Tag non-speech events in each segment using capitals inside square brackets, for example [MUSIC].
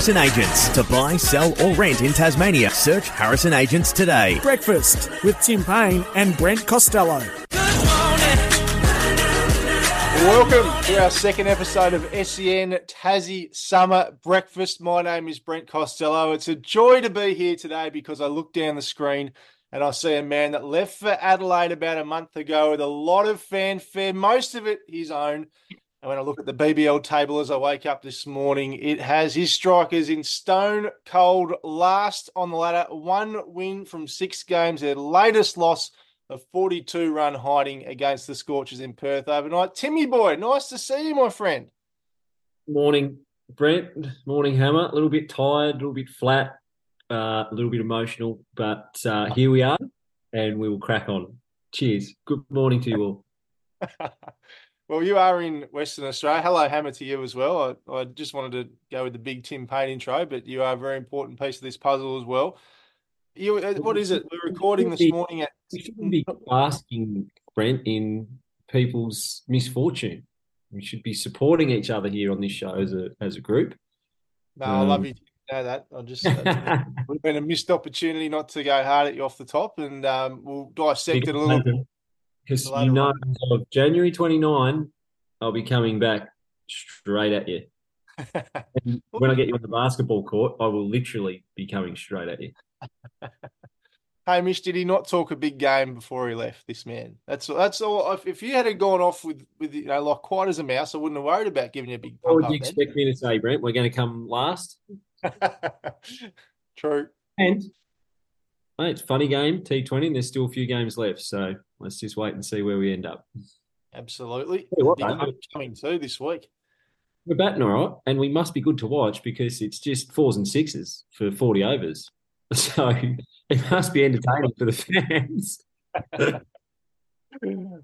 Harrison Agents. To buy, sell, or rent in Tasmania, search Harrison Agents today. Breakfast with Tim Payne and Brent Costello. Welcome to our second episode of SEN Tassie Summer Breakfast. My name is Brent Costello. It's a joy to be here today because I look down the screen and I see a man that left for Adelaide about a month ago with a lot of fanfare, most of it his own. And when I look at the BBL table as I wake up this morning, it has his strikers in stone cold last on the ladder, one win from six games, their latest loss a 42 run hiding against the Scorchers in Perth overnight. Timmy boy, nice to see you, my friend. Morning, Brent. Morning, Hammer. A little bit tired, a little bit flat, uh, a little bit emotional, but uh, here we are and we will crack on. Cheers. Good morning to you all. [LAUGHS] well, you are in Western Australia. Hello, Hammer, to you as well. I, I just wanted to go with the big Tim Payne intro, but you are a very important piece of this puzzle as well. You, uh, what is it? We're recording this morning at. We shouldn't be asking Brent in people's misfortune. We should be supporting each other here on this show as a as a group. No, um, I love um, you. To know that. I just would [LAUGHS] have been a missed opportunity not to go hard at you off the top, and um, we'll dissect it a little bit. Because you know, of January 29, I'll be coming back straight at you. [LAUGHS] when I get you on the basketball court, I will literally be coming straight at you. [LAUGHS] Hamish, did he not talk a big game before he left? This man. That's that's all. If, if you had gone off with with you know like quiet as a mouse, I wouldn't have worried about giving you a big. What would you expect me to say, Brent? We're going to come last. [LAUGHS] True. And hey, it's funny game T Twenty. and There's still a few games left, so let's just wait and see where we end up. Absolutely. Hey, what, coming too this week. We're batting all right, and we must be good to watch because it's just fours and sixes for forty overs. [LAUGHS] So it must be entertaining for the fans. uh,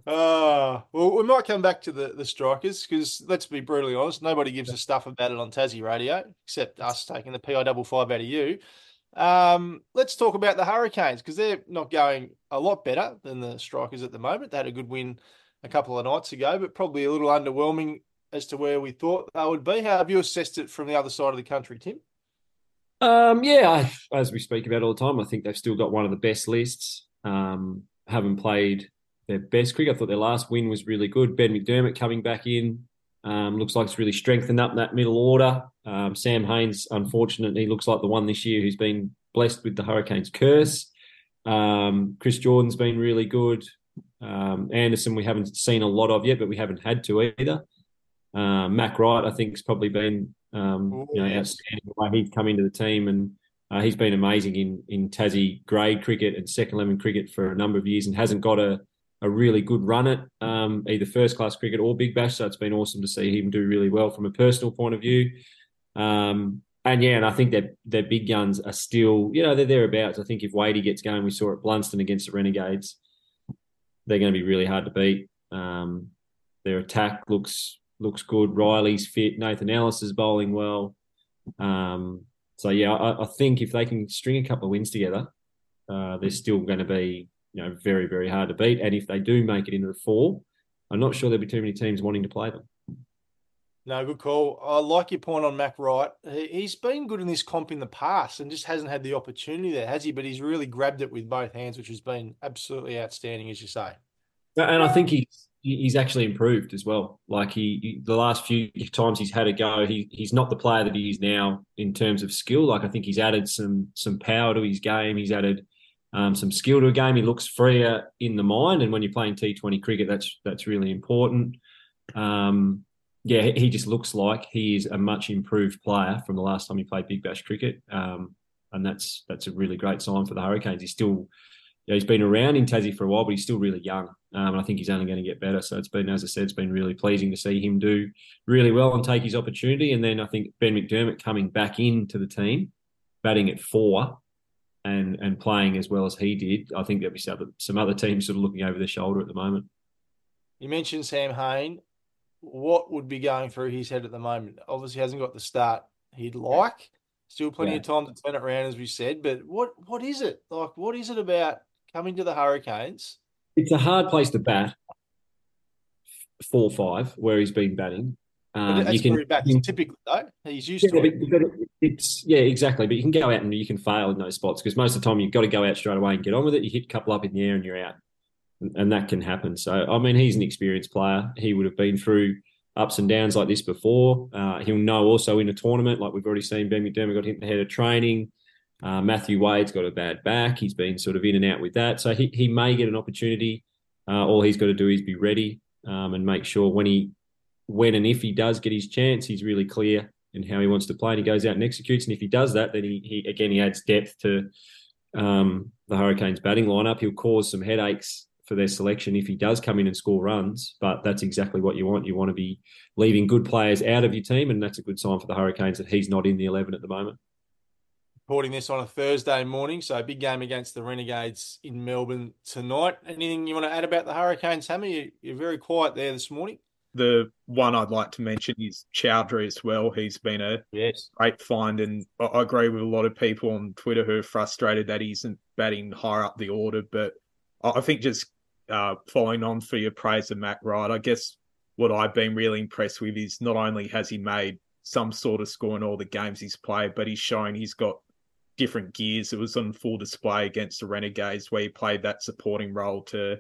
[LAUGHS] well, we might come back to the, the strikers because let's be brutally honest, nobody gives a stuff about it on Tassie radio except us taking the PI double five out of you. Um, let's talk about the Hurricanes because they're not going a lot better than the strikers at the moment. They had a good win a couple of nights ago, but probably a little underwhelming as to where we thought they would be. How have you assessed it from the other side of the country, Tim? Um, yeah, I, as we speak about all the time, I think they've still got one of the best lists. Um, haven't played their best cricket. I thought their last win was really good. Ben McDermott coming back in um, looks like it's really strengthened up that middle order. Um, Sam Hain, unfortunately, looks like the one this year who's been blessed with the Hurricanes curse. Um, Chris Jordan's been really good. Um, Anderson, we haven't seen a lot of yet, but we haven't had to either. Uh, Mac Wright, I think, has probably been um, you know, outstanding the way he's come into the team, and uh, he's been amazing in in Tassie grade cricket and second eleven cricket for a number of years, and hasn't got a a really good run at um, either first class cricket or Big Bash. So it's been awesome to see him do really well from a personal point of view. Um, and yeah, and I think that their big guns are still, you know, they're thereabouts. I think if Wadey gets going, we saw at Blundstone against the Renegades, they're going to be really hard to beat. Um, their attack looks looks good. Riley's fit. Nathan Ellis is bowling well. Um, so yeah, I, I, think if they can string a couple of wins together, uh, they're still going to be you know very very hard to beat. And if they do make it into the four, I'm not sure there'll be too many teams wanting to play them. No, good call. I like your point on Mac Wright. He's been good in this comp in the past and just hasn't had the opportunity there, has he? But he's really grabbed it with both hands, which has been absolutely outstanding, as you say. And I think he's he's actually improved as well. Like he, he, the last few times he's had a go, he he's not the player that he is now in terms of skill. Like I think he's added some some power to his game. He's added um, some skill to a game. He looks freer in the mind, and when you're playing T20 cricket, that's that's really important. Um, yeah, he just looks like he is a much improved player from the last time he played Big Bash cricket, um, and that's that's a really great sign for the Hurricanes. He's still yeah, he's been around in Tassie for a while, but he's still really young. Um, and I think he's only going to get better. So it's been, as I said, it's been really pleasing to see him do really well and take his opportunity. And then I think Ben McDermott coming back into the team, batting at four and and playing as well as he did. I think there'll be some, some other teams sort of looking over their shoulder at the moment. You mentioned Sam Hain. What would be going through his head at the moment? Obviously, hasn't got the start he'd like. Still plenty yeah. of time to turn it around, as we said. But what what is it like? What is it about coming to the Hurricanes. It's a hard place to bat, four five, where he's been batting. Um, that's you can, where he bats typically, though. He's used yeah, to it. But, it's yeah, exactly. But you can go out and you can fail in those spots because most of the time you've got to go out straight away and get on with it. You hit a couple up in the air and you're out, and that can happen. So I mean, he's an experienced player. He would have been through ups and downs like this before. Uh, he'll know also in a tournament, like we've already seen, Ben McDermott got hit in the head of training. Uh, Matthew Wade's got a bad back. He's been sort of in and out with that. So he, he may get an opportunity. Uh, all he's got to do is be ready um, and make sure when he when and if he does get his chance, he's really clear in how he wants to play and he goes out and executes. And if he does that, then he, he again he adds depth to um, the Hurricanes batting lineup. He'll cause some headaches for their selection if he does come in and score runs. But that's exactly what you want. You want to be leaving good players out of your team, and that's a good sign for the Hurricanes that he's not in the eleven at the moment. reporting this on a Thursday morning, so big game against the Renegades in Melbourne tonight. Anything you want to add about the Hurricanes, Hammy? You're very quiet there this morning. The one I'd like to mention is Chaudhary as well. He's been a yes. great find, and I agree with a lot of people on Twitter who are frustrated that he isn't batting higher up the order. But I think just uh, following on for your praise of Mac Wright, I guess what I've been really impressed with is not only has he made some sort of score in all the games he's played, but he's shown he's got different gears. It was on full display against the Renegades where he played that supporting role to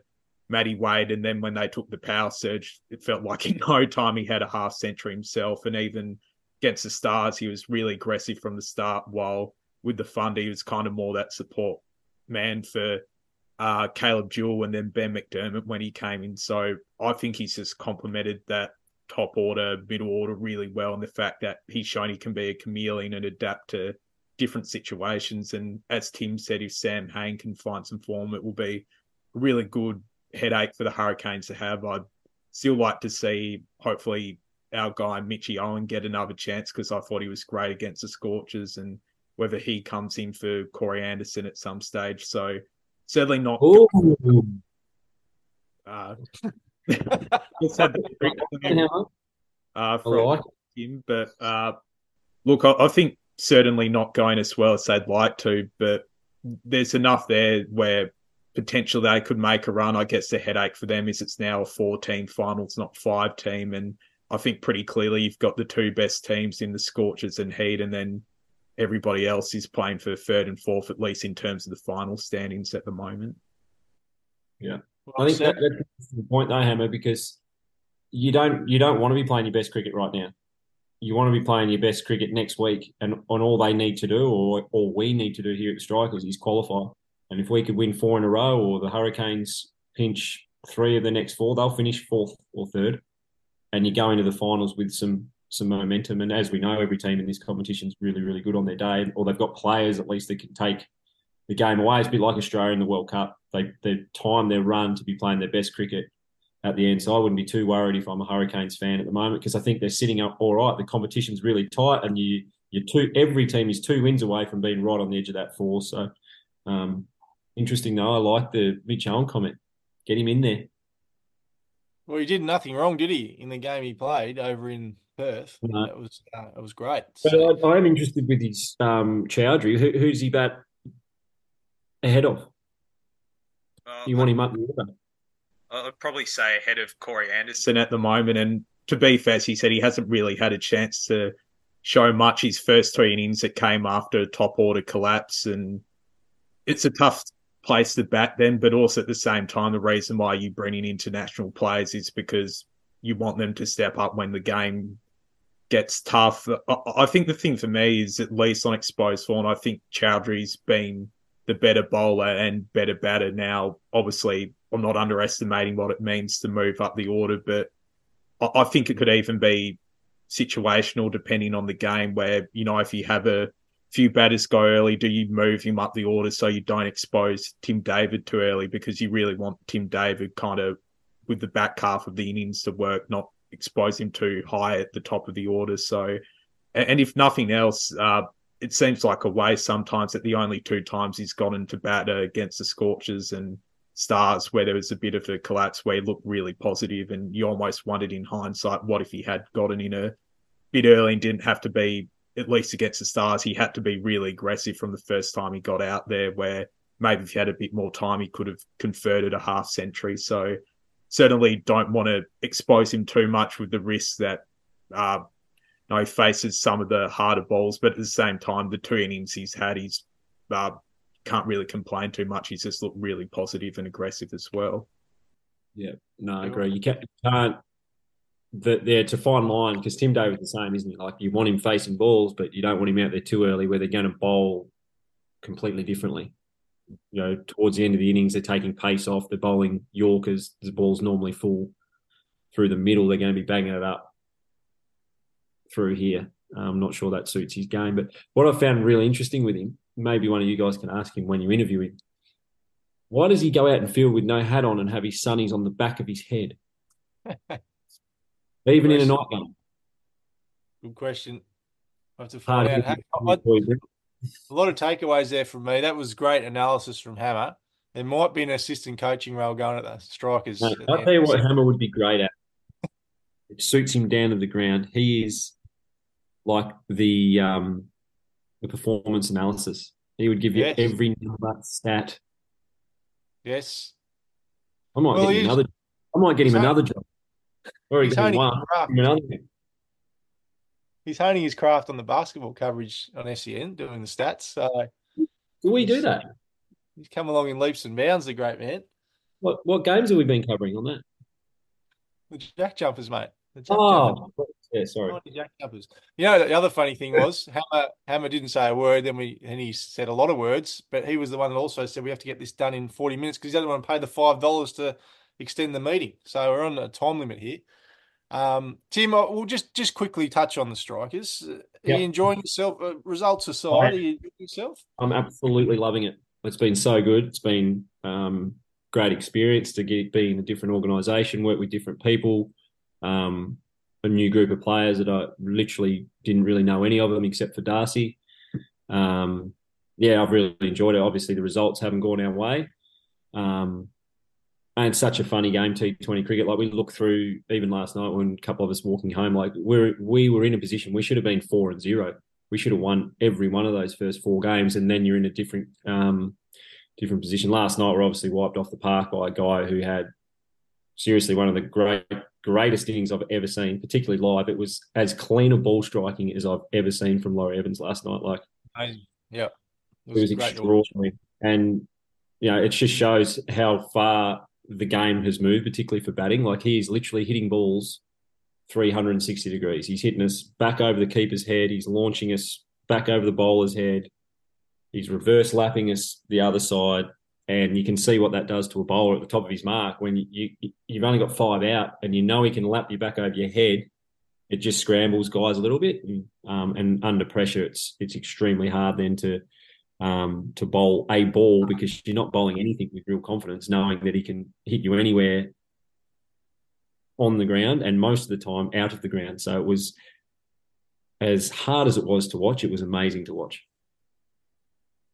Matty Wade. And then when they took the power surge, it felt like in no time he had a half century himself. And even against the Stars, he was really aggressive from the start, while with the fund, he was kind of more that support man for uh, Caleb Jewell and then Ben McDermott when he came in. So I think he's just complemented that top order, middle order really well. And the fact that he's shown he can be a chameleon and adapt to different situations. And as Tim said, if Sam Hain can find some form, it will be really good headache for the Hurricanes to have. I'd still like to see, hopefully, our guy Mitchy Owen get another chance because I thought he was great against the Scorchers and whether he comes in for Corey Anderson at some stage. So certainly not. Uh, [LAUGHS] let's have uh, from him, but uh, look, I, I think certainly not going as well as they'd like to, but there's enough there where potentially they could make a run. I guess the headache for them is it's now a four team finals, not five team. And I think pretty clearly you've got the two best teams in the Scorchers and Heat, and then everybody else is playing for third and fourth, at least in terms of the final standings at the moment. Yeah. I think that, that's the point though, Hammer, because you don't you don't want to be playing your best cricket right now you want to be playing your best cricket next week, and on all they need to do, or all we need to do here at the Strikers, is qualify. And if we could win four in a row, or the Hurricanes pinch three of the next four, they'll finish fourth or third, and you go into the finals with some some momentum. And as we know, every team in this competition is really, really good on their day, or they've got players at least that can take the game away. It's a bit like Australia in the World Cup. They they time their run to be playing their best cricket at the end. So I wouldn't be too worried if I'm a Hurricanes fan at the moment because I think they're sitting up all right. The competition's really tight, and you you two every team is two wins away from being right on the edge of that four. So um, interesting though. I like the Mitch Owen comment. Get him in there. Well, he did nothing wrong, did he, in the game he played over in Perth? No. It was uh, it was great. But so. I, I, am interested with his um, Chaudhary. Who, who's he bat ahead of? Uh, you want him up the order? I'd probably say ahead of Corey Anderson at the moment. And to be fair, he said he hasn't really had a chance to show much his first three innings that came after top order collapse. And it's a tough place to bat then, but also at the same time, the reason why you bring in international players is because you want them to step up when the game gets tough. I think the thing for me is at least on exposed form, I think Chaudhary's been the better bowler and better batter now. Obviously, I'm not underestimating what it means to move up the order, but I, I think it could even be situational depending on the game where, you know, if you have a few batters go early, do you move him up the order so you don't expose Tim David too early because you really want Tim David kind of with the back half of the innings to work, not expose him too high at the top of the order. So, and if nothing else, uh, it seems like a waste sometimes that the only two times he's gotten to bat against the Scorchers and Stars, where there was a bit of a collapse where he looked really positive, and you almost wondered in hindsight, what if he had gotten in a bit early and didn't have to be at least against the Stars? He had to be really aggressive from the first time he got out there, where maybe if he had a bit more time, he could have converted a half century. So certainly don't want to expose him too much with the risk that uh, you know, he faces some of the harder balls, but at the same time, the two innings he's had, he's uh, can't really complain too much. He's just looked really positive and aggressive as well. Yeah, no, I agree. You can't, you can't the, there to find line because Tim David's the same, isn't he? Like you want him facing balls, but you don't want him out there too early where they're going to bowl completely differently. You know, towards the end of the innings, they're taking pace off. They're bowling Yorkers. The ball's normally full through the middle. They're going to be banging it up through here. I'm not sure that suits his game. But what I found really interesting with him, maybe one of you guys can ask him when you interview him. Why does he go out and field with no hat on and have his sunnies on the back of his head? [LAUGHS] Even in a night game. Good question. I have to find out. a lot of takeaways there from me. That was great analysis from Hammer. There might be an assistant coaching role going at the strikers. I'll tell you what Hammer would be great at. It suits him down to the ground. He is like the um, the performance analysis. He would give you yes. every number stat. Yes. I might well, get him another. I might get him another job. Or he's honing, one, he's honing his craft on the basketball coverage on SEN, doing the stats. So do we do that? He's come along in leaps and bounds, the great man. What what games have we been covering on that? The jack jumpers, mate. The jack oh, jumpers. yeah, sorry. Jack jumpers. You know, the other funny thing was [LAUGHS] Hammer Hammer didn't say a word. Then we and he said a lot of words, but he was the one that also said we have to get this done in forty minutes because he doesn't want to pay the five dollars to extend the meeting. So we're on a time limit here. Um, Tim, we'll just just quickly touch on the strikers. Are yep. you enjoying yourself? Uh, results aside, are you enjoying yourself? I'm absolutely loving it. It's been so good. It's been um, great experience to get be in a different organisation, work with different people, um, a new group of players that I literally didn't really know any of them except for Darcy. Um, yeah, I've really enjoyed it. Obviously, the results haven't gone our way. Um, and such a funny game, T20 cricket. Like we look through even last night when a couple of us walking home, like we're we were in a position we should have been four and zero. We should have won every one of those first four games, and then you're in a different um, different position. Last night we're obviously wiped off the park by a guy who had seriously one of the great greatest innings I've ever seen, particularly live. It was as clean a ball striking as I've ever seen from Laurie Evans last night. Like, yeah, it was, it was extraordinary, and you know, it just shows how far the game has moved, particularly for batting. Like he's literally hitting balls 360 degrees. He's hitting us back over the keeper's head. He's launching us back over the bowler's head. He's reverse lapping us the other side. And you can see what that does to a bowler at the top of his mark when you, you have only got five out and you know he can lap you back over your head. It just scrambles guys a little bit, um, and under pressure, it's it's extremely hard then to um, to bowl a ball because you're not bowling anything with real confidence, knowing that he can hit you anywhere on the ground and most of the time out of the ground. So it was as hard as it was to watch, it was amazing to watch.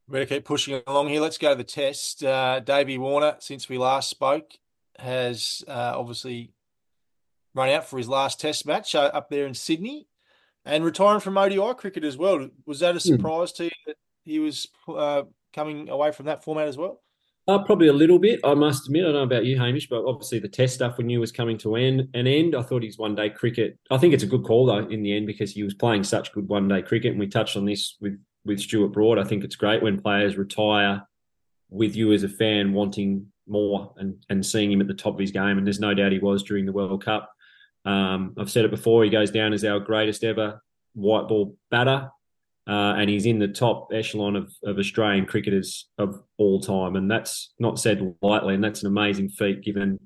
We're going to keep pushing along here. Let's go to the test. Uh, Davey Warner, since we last spoke, has uh, obviously run out for his last test match uh, up there in Sydney and retiring from ODI cricket as well. Was that a hmm. surprise mm. to you that he was uh, coming away from that format as well? Uh, probably a little bit, I must admit. I don't know about you, Hamish, but obviously the test stuff we knew was coming to an, an end. I thought his one day cricket. I think it's a good call though in the end because he was playing such good one day cricket, and we touched on this with with Stuart Broad. I think it's great when players retire with you as a fan wanting more and and seeing him at the top of his game. And there's no doubt he was during the World Cup. Um, I've said it before. He goes down as our greatest ever white ball batter uh, and he's in the top echelon of, of Australian cricketers of all time, and that's not said lightly, and that's an amazing feat given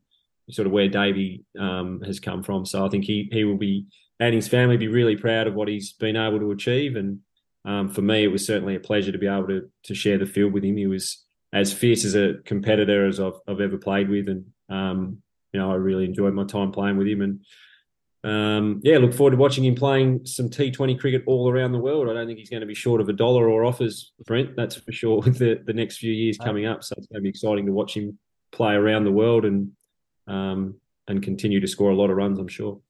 sort of where Davey um, has come from. So I think he he will be and his family be really proud of what he's been able to achieve. And um, for me, it was certainly a pleasure to be able to to share the field with him. He was as fierce as a competitor as I've, I've ever played with, and um, you know I really enjoyed my time playing with him and um, yeah, look forward to watching him playing some T20 cricket all around the world. I don't think he's going to be short of a dollar or offers, Brent. That's for sure. [LAUGHS] With the, the next few years coming up, so it's going to be exciting to watch him play around the world and um, and continue to score a lot of runs. I'm sure.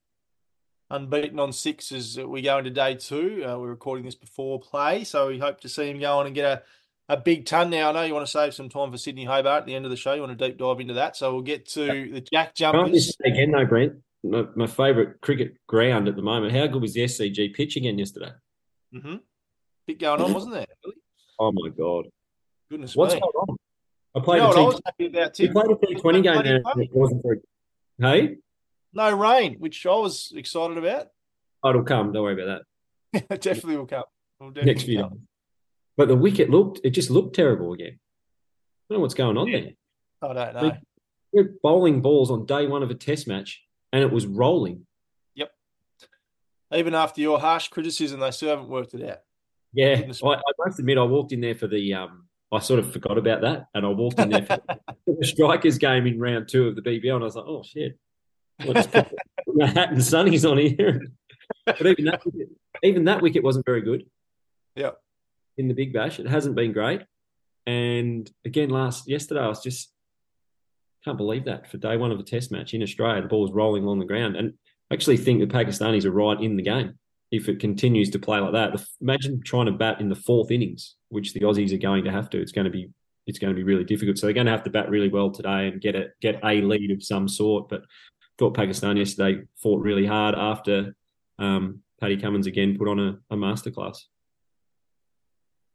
Unbeaten on six as we go into day two. Uh, we're recording this before play, so we hope to see him go on and get a a big ton now. I know you want to save some time for Sydney Hobart at the end of the show. You want to deep dive into that. So we'll get to the Jack Jumpers. Again, though, Brent my, my favourite cricket ground at the moment. How good was the SCG pitch again yesterday? Mm-hmm. Bit going on, wasn't there? Oh my god! Goodness What's me. going on? I You played know a I T- was about we too? played a T Twenty game there. It wasn't very. Hey, No rain, which I was excited about. oh, it'll come. Don't worry about that. [LAUGHS] It definitely will come. Definitely next few come. But the wicket looked. It just looked terrible again. I don't know what's going on there. I don't know. We're bowling balls on day one of a Test match, and it was rolling. Yep. Even after your harsh criticism, they still haven't worked it out. Yeah, I, I must admit, I walked in there for the. Um, I sort of forgot about that, and I walked in there for [LAUGHS] the strikers game in round two of the BBL, and I was like, "Oh shit!" I'll just [LAUGHS] put my hat and sunnies on here. But even that, wicket, even that wicket wasn't very good. Yeah. In the Big Bash, it hasn't been great. And again, last yesterday, I was just can't believe that for day one of a Test match in Australia, the ball was rolling along the ground, and I actually think the Pakistanis are right in the game if it continues to play like that. Imagine trying to bat in the fourth innings, which the Aussies are going to have to. It's going to be it's going to be really difficult. So they're going to have to bat really well today and get a get a lead of some sort. But thought Pakistan yesterday fought really hard after um, Paddy Cummins again put on a, a masterclass.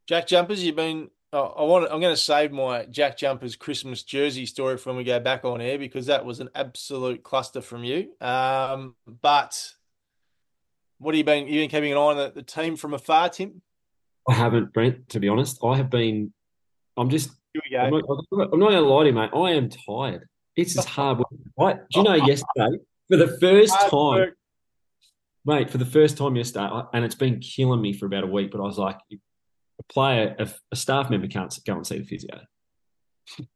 Jack Jumpers, you've been. Oh, I want. I'm going to save my Jack Jumpers Christmas jersey story for when we go back on air because that was an absolute cluster from you. Um, but what have you been? You been keeping an eye on the, the team from afar, Tim? I haven't, Brent. To be honest, I have been. I'm just. Here we I'm go. not, I'm not going to lie to you, mate. I am tired. It's just hard work. I, do you know [LAUGHS] yesterday for the first time, work. mate? For the first time yesterday, I, and it's been killing me for about a week. But I was like, a player, a, a staff member can't go and see the physio. [LAUGHS]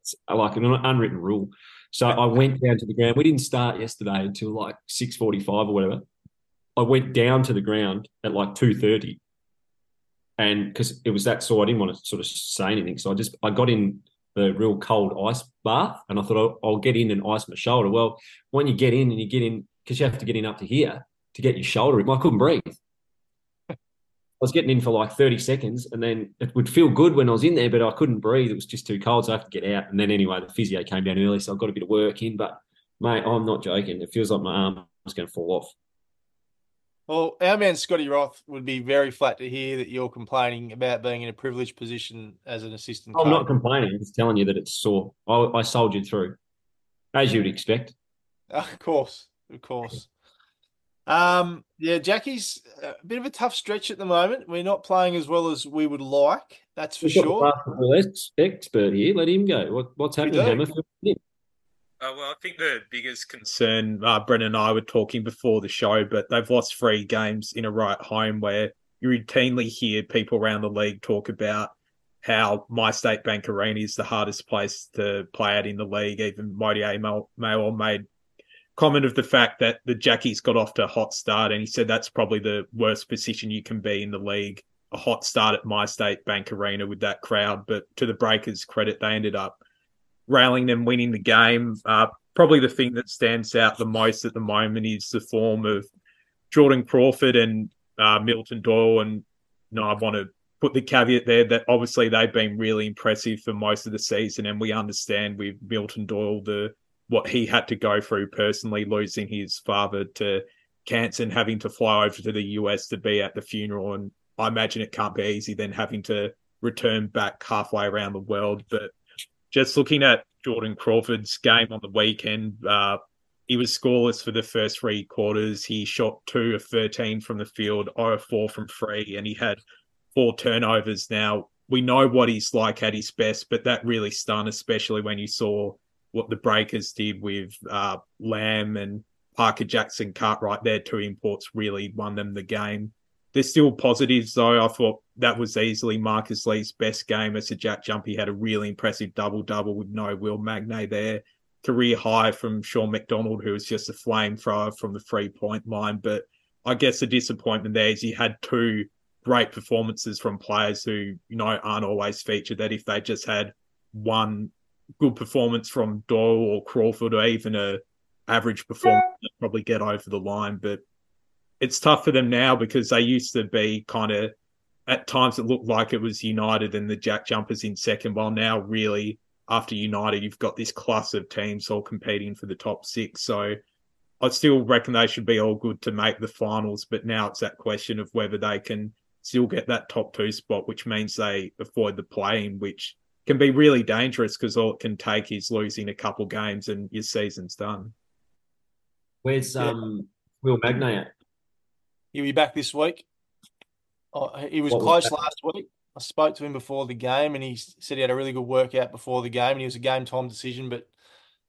It's like an unwritten rule. So I went down to the ground. We didn't start yesterday until like six forty-five or whatever. I went down to the ground at like two thirty, and because it was that sore, I didn't want to sort of say anything. So I just I got in the real cold ice bath, and I thought I'll, I'll get in and ice my shoulder. Well, when you get in and you get in, because you have to get in up to here to get your shoulder I couldn't breathe. I was getting in for like 30 seconds and then it would feel good when I was in there, but I couldn't breathe. It was just too cold. So I have to get out. And then anyway, the physio came down early. So I got a bit of work in. But mate, I'm not joking. It feels like my arm is going to fall off. Well, our man Scotty Roth would be very flat to hear that you're complaining about being in a privileged position as an assistant I'm coach. not complaining. I'm just telling you that it's sore. I, I soldiered through, as you'd expect. Of course, of course. Um, yeah, Jackie's a bit of a tough stretch at the moment. We're not playing as well as we would like. That's for We've got the sure. expert here. Let him go. What, what's happening, do. Hammer? Uh, well, I think the biggest concern, uh, Brendan and I were talking before the show, but they've lost three games in a row at home where you routinely hear people around the league talk about how My State Bank Arena is the hardest place to play at in the league. Even Mody Maor made comment of the fact that the Jackies got off to a hot start, and he said that's probably the worst position you can be in the league. A hot start at My State Bank Arena with that crowd, but to the Breakers' credit, they ended up rallying them, winning the game. Uh, probably the thing that stands out the most at the moment is the form of Jordan Crawford and uh, Milton Doyle. And you know, I want to put the caveat there that obviously they've been really impressive for most of the season, and we understand with Milton Doyle the what he had to go through personally, losing his father to cancer and having to fly over to the US to be at the funeral. And I imagine it can't be easy then having to return back halfway around the world. But just looking at Jordan Crawford's game on the weekend, uh, he was scoreless for the first three quarters. He shot two of 13 from the field, 0 of 4 from three, and he had four turnovers. Now, we know what he's like at his best, but that really stunned, especially when you saw what the Breakers did with uh, Lamb and Parker Jackson Cartwright. Their two imports really won them the game. There's still positives, though. I thought that was easily Marcus Lee's best game as a jack jump. He had a really impressive double double with no Will Magnay there. Career high from Sean McDonald, who was just a flamethrower from the three point line. But I guess the disappointment there is he had two great performances from players who, you know, aren't always featured. That if they just had one good performance from Doyle or Crawford or even a average performance, probably get over the line. But it's tough for them now because they used to be kind of at times it looked like it was United and the Jack Jumpers in second, while now really after United you've got this class of teams all competing for the top six. So I still reckon they should be all good to make the finals, but now it's that question of whether they can still get that top two spot, which means they avoid the playing, which can be really dangerous because all it can take is losing a couple games and your season's done. Where's um Will Magnay at? He'll be back this week. Oh, he was What close that? last week. I spoke to him before the game, and he said he had a really good workout before the game, and he was a game time decision, but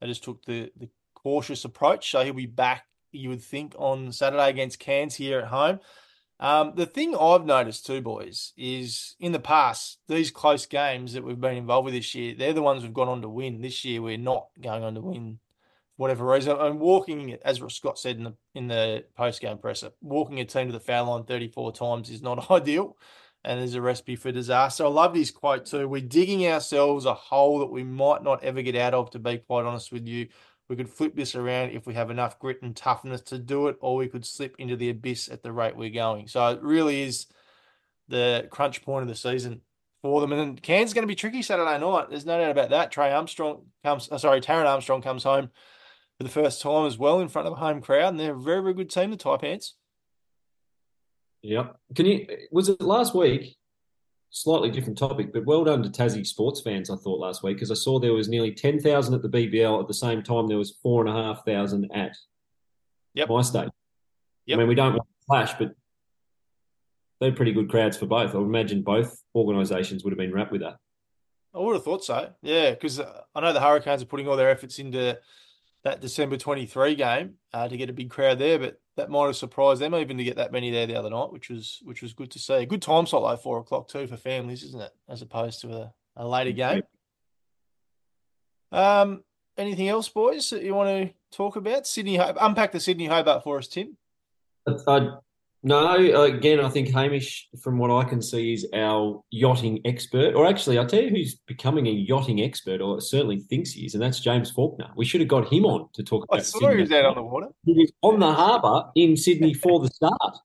they just took the the cautious approach. So he'll be back. You would think on Saturday against Cairns here at home. Um, the thing I've noticed too, boys, is in the past these close games that we've been involved with this year, they're the ones we've gone on to win. This year, we're not going on to win whatever reason. And walking, as Scott said in the in the post game presser, walking a team to the foul line 34 times is not [LAUGHS] ideal. And there's a recipe for disaster. I love this quote too. We're digging ourselves a hole that we might not ever get out of, to be quite honest with you. We could flip this around if we have enough grit and toughness to do it, or we could slip into the abyss at the rate we're going. So it really is the crunch point of the season for them. And then Cairns going to be tricky Saturday night. There's no doubt about that. Trey Armstrong comes, uh, sorry, Taron Armstrong comes home for the first time as well in front of a home crowd, and they're a very, very good team, the Taipans. Yep. Can you? Was it last week? Slightly different topic, but well done to Tassie sports fans. I thought last week because I saw there was nearly ten thousand at the BBL at the same time there was four and a half thousand at Yep. my state. Yep. I mean, we don't want to clash, but they're pretty good crowds for both. I would imagine both organisations would have been rapt with that. I would have thought so. Yeah, because I know the Hurricanes are putting all their efforts into that December 23 game uh, to get a big crowd there, but that might have surprised them even to get that many there the other night, which was which was good to see. Good time slot though, four o'clock too for families, isn't it? As opposed to a, a later game. Um, anything else, boys, that you want to talk about? Sydney, unpack the Sydney Hobart for us, Tim. That's I, no, again, I think Hamish, from what I can see, is our yachting expert. Or actually, I'll tell you who's becoming a yachting expert, or certainly thinks he is, and that's James Faulkner. We should have got him on to talk I about saw Sydney. he was out on the water. He was on the harbour in Sydney for the start. [LAUGHS]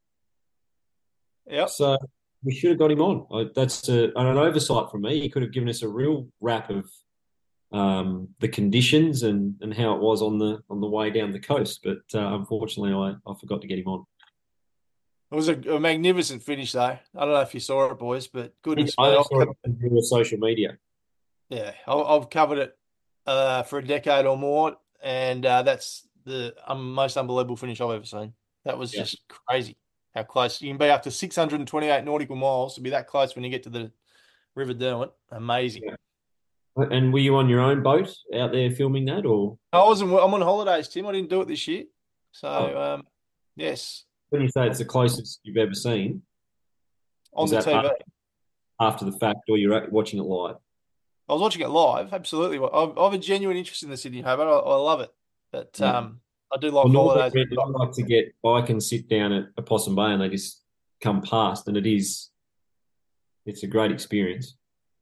Yep. So we should have got him on. That's a, an oversight from me. He could have given us a real wrap of um, the conditions and, and how it was on the on the way down the coast. But uh, unfortunately, I, I forgot to get him on. It was a, a magnificent finish, though. I don't know if you saw it, boys, but good. I saw it on your social media. Yeah, I- I've covered it uh, for a decade or more, and uh, that's the um, most unbelievable finish I've ever seen. That was Yeah. just crazy how close you can be up to 628 nautical miles to be that close when you get to the River Derwent. Amazing. Yeah. And were you on your own boat out there filming that, or I wasn't. I'm on holidays, Tim. I didn't do it this year, so Oh. um, yes, when you say it's the closest you've ever seen on the TV. after the fact, or you're watching it live? I was watching it live. Absolutely, I have a genuine interest in the Sydney Hobart. I, I love it, but um, I do like Well, holidays. I like to get bike and sit down at Opossum Bay, and they just come past, and it is, it's a great experience.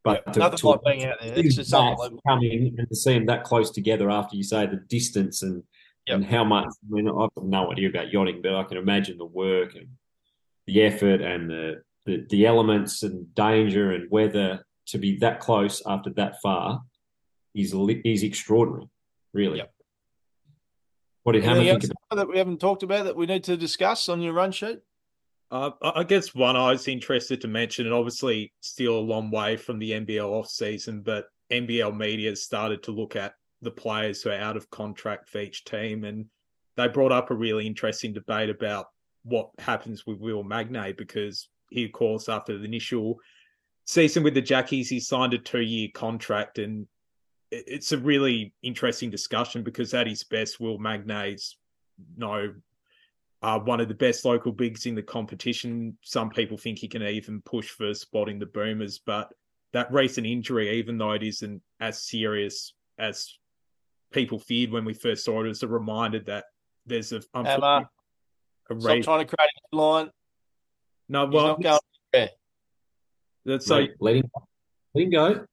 But Yeah, to, nothing to like being out there. It's just coming and to see them that close together after you say the distance and Yep. and how much. I mean, I've got no idea about yachting, but I can imagine the work and the effort and the the, the elements and danger and weather to be that close after that far is is extraordinary, really. Yep. What did Hammer think else about? that we haven't talked about that we need to discuss on your run sheet? Uh, I I guess one I was interested to mention, and obviously still a long way from the NBL off season, but NBL media started to look at the players who are out of contract for each team, and they brought up a really interesting debate about what happens with Will Magnay because he, of course, after the initial season with the Jackies, he signed a two-year contract, and it's a really interesting discussion because at his best, Will Magnay's no uh, one of the best local bigs in the competition. Some people think he can even push for a spot in the Boomers, but that recent injury, even though it isn't as serious as people feared when we first saw it. it, is a reminder that there's a, Emma, a stop race. trying to create a line. No, He's well, not going there. that's so. Let him let him go.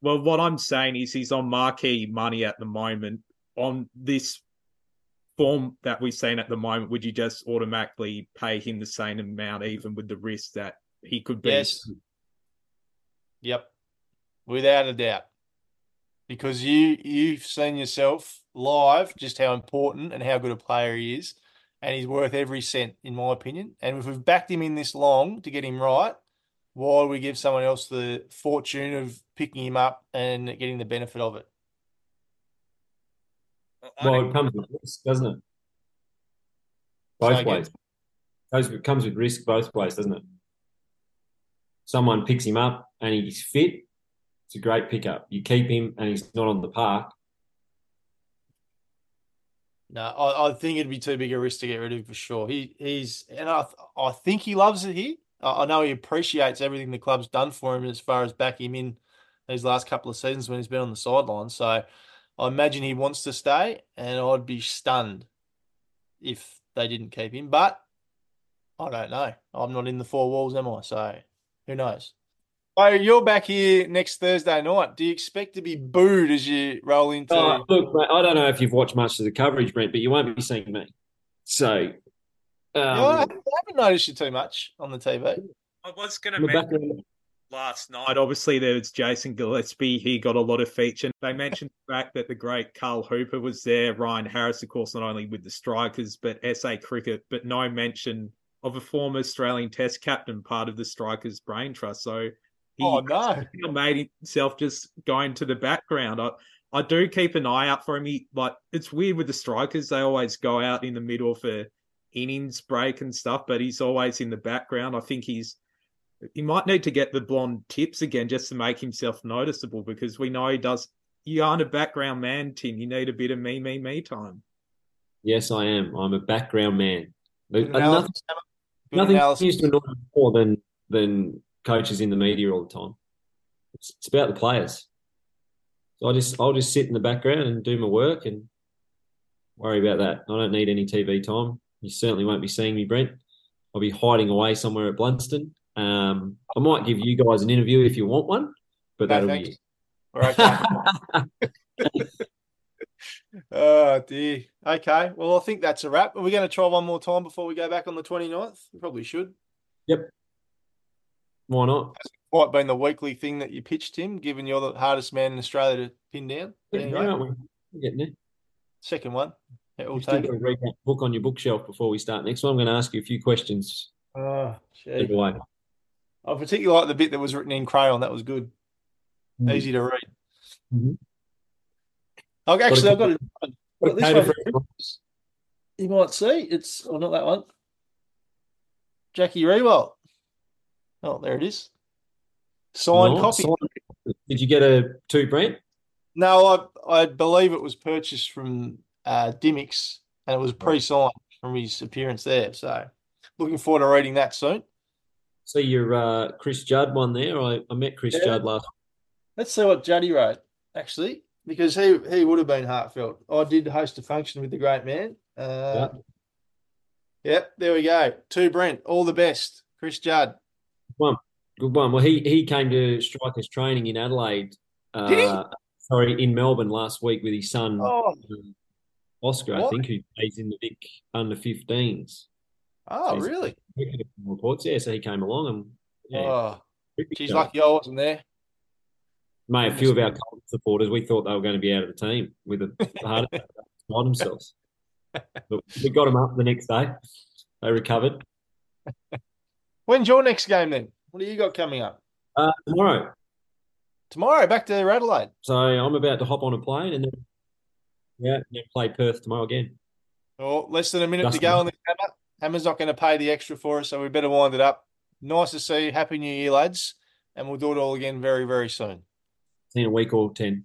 Well, what I'm saying is he's on marquee money at the moment. On this form that we've seen at the moment, would you just automatically pay him the same amount, even with the risk that he could be? Yes. Yep. Without a doubt. Because you you've seen yourself live just how important and how good a player he is, and he's worth every cent in my opinion. And if we've backed him in this long to get him right, why would we give someone else the fortune of picking him up and getting the benefit of it? Well, it comes with risk, doesn't it? Both ways. It comes with risk both ways, doesn't it? Someone picks him up and he's fit. It's a great pickup. You keep him and he's not on the park. No, I, I think it'd be too big a risk to get rid of for sure. He he's and I I think he loves it here. I know he appreciates everything the club's done for him as far as back him in these last couple of seasons when he's been on the sideline. So I imagine he wants to stay, and I'd be stunned if they didn't keep him. But I don't know. I'm not in the four walls, am I? So who knows? Oh, you're back here next Thursday night. Do you expect to be booed as you roll into? Oh, look, mate, I don't know if you've watched much of the coverage, Brent, but you won't be seeing me. So, um, I haven't noticed you too much on the TV. I was going to mention last night. Obviously, there was Jason Gillespie. He got a lot of feature. They mentioned the fact that the great Carl Hooper was there. Ryan Harris, of course, not only with the Strikers, but SA Cricket, but no mention of a former Australian Test captain, part of the Strikers brain trust. So he oh, no. made himself just going to the background. I, I do keep an eye out for him. He, like it's weird with the Strikers; they always go out in the middle for innings break and stuff, but he's always in the background. I think he's he might need to get the blonde tips again just to make himself noticeable because we know he does. You aren't a background man, Tim. You need a bit of me, me, me time. Yes, I am. I'm a background man. nothing, nothing used to annoy me more than than coaches in the media all the time. It's, it's about the players. So I just I'll just sit in the background and do my work and worry about that. I don't need any TV time. You certainly won't be seeing me, Brent. I'll be hiding away somewhere at Blundstone um, I might give you guys an interview if you want one, but that'll be it. All right. [LAUGHS] oh dear. Okay. Well, I think that's a wrap. Are we going to try one more time before we go back on the 29th? We probably should. Yep. Why not? That's quite been the weekly thing that you pitched him, given you're the hardest man in Australia to pin down. Anyway, yeah, we're getting there. Second one. Yeah, we'll take. Read book on your bookshelf before we start next one. I'm going to ask you a few questions. Oh, gee. I particularly like the bit that was written in crayon. That was good. Mm-hmm. Easy to read. Mm-hmm. Okay, actually, I've got, it. got this one. You might see it's, oh, not that one. Jackie Riewoldt. Oh, there it is. Signed copy. Signed. Did you get a two, Brent? No, I I believe it was purchased from uh, Dymocks and it was pre-signed from his appearance there. So, looking forward to reading that soon. See your uh, Chris Judd one there. I, I met Chris yeah. Judd last. Let's see what Juddy wrote actually, because he he would have been heartfelt. I did host a function with the great man. Uh, yeah. Yep, there we go. To Brent, all the best, Chris Judd. Good one, good one. Well, he he came to Strikers training in Adelaide. Uh? Sorry, in Melbourne last week with his son oh. Um, Oscar, what? I think, who plays in the big under 15s. Oh, so really? Reports, yeah. So he came along and yeah. Oh, she's lucky I wasn't there. Mate, a few of our supporters, we thought they were going to be out of the team with a heart attack [LAUGHS] by themselves. But we got them up the next day. They recovered. [LAUGHS] When's your next game then? What do you got coming up? Uh, tomorrow. Tomorrow, back to Adelaide. So I'm about to hop on a plane and then yeah, then play Perth tomorrow again. Oh, less than a minute Just to go on the camera. Hammer's not going to pay the extra for us, so we better wind it up. Nice to see you. Happy New Year, lads. And we'll do it all again very, very soon. See you in a week or 10.